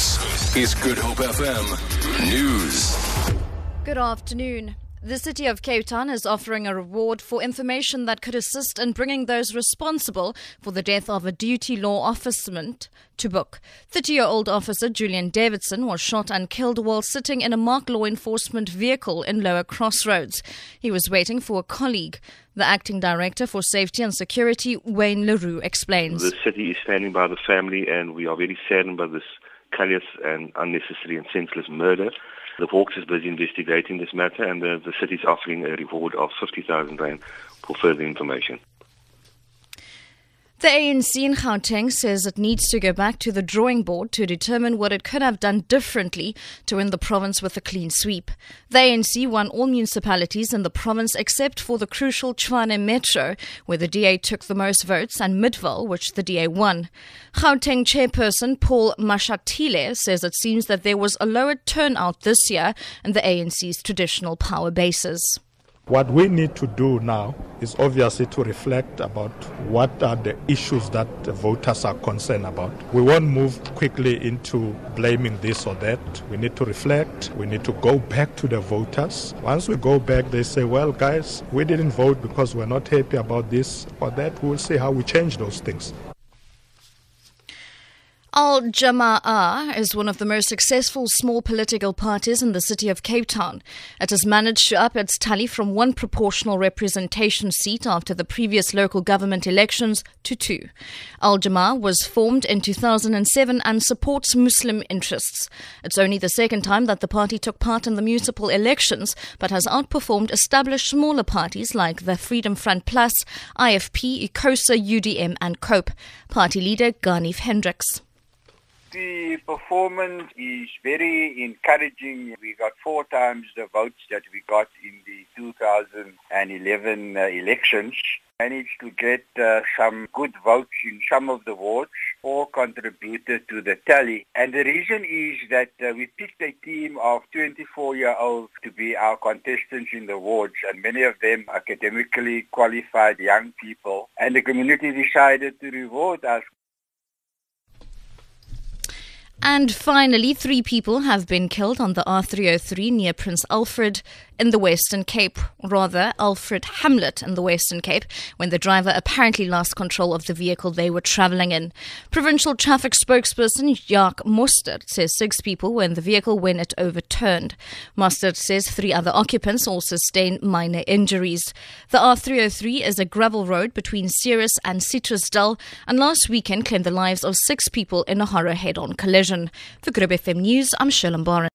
This is Good Hope FM News. Good afternoon. The City of Cape Town is offering a reward for information that could assist in bringing those responsible for the death of a duty law officerman to book. 30 year old officer Julian Davidson was shot and killed while sitting in a marked law enforcement vehicle in Lower Crossroads. He was waiting for a colleague. The acting director for safety and security, Wayne Le Roux, explains. The city is standing by the family, and we are very saddened by this callous and unnecessary and senseless murder. The Hawks is busy investigating this matter and the, the city is offering a reward of 50,000 Rand for further information. The ANC in Gauteng says it needs to go back to the drawing board to determine what it could have done differently to win the province with a clean sweep. The ANC won all municipalities in the province except for the crucial Tshwane Metro, where the DA took the most votes, and Midvaal, which the DA won. Gauteng chairperson Paul Mashatile says it seems that there was a lower turnout this year in the ANC's traditional power bases. What we need to do now is obviously to reflect about what are the issues that voters are concerned about. We won't move quickly into blaming this or that. We need to reflect. We need to go back to the voters. Once we go back, they say, well, guys, we didn't vote because we're not happy about this or that. We'll see how we change those things. Al Jamaah is one of the most successful small political parties in the city of Cape Town. It has managed to up its tally from one proportional representation seat after the previous local government elections to two. Al Jamaah was formed in 2007 and supports Muslim interests. It's only the second time that the party took part in the municipal elections, but has outperformed established smaller parties like the Freedom Front Plus, IFP, ICOSA, UDM, and COPE. Party leader Ganief Hendricks the performance is very encouraging. We got four times the votes that we got in the 2011 uh, elections. Managed to get uh, some good votes in some of the wards, all contributed to the tally. And the reason is that uh, we picked a team of 24-year-olds to be our contestants in the wards, and many of them academically qualified young people. And the community decided to reward us and finally, three people have been killed on the R303 near Prince Alfred in the Western Cape, rather Alfred Hamlet in the Western Cape, when the driver apparently lost control of the vehicle they were travelling in. Provincial traffic spokesperson Jacques Mostert says six people were in the vehicle when it overturned. Mostert says three other occupants also sustained minor injuries. The R303 is a gravel road between Ceres and Citrusdal, and last weekend claimed the lives of six people in a horror head-on collision. For Good FM News, I'm Shirley Barron.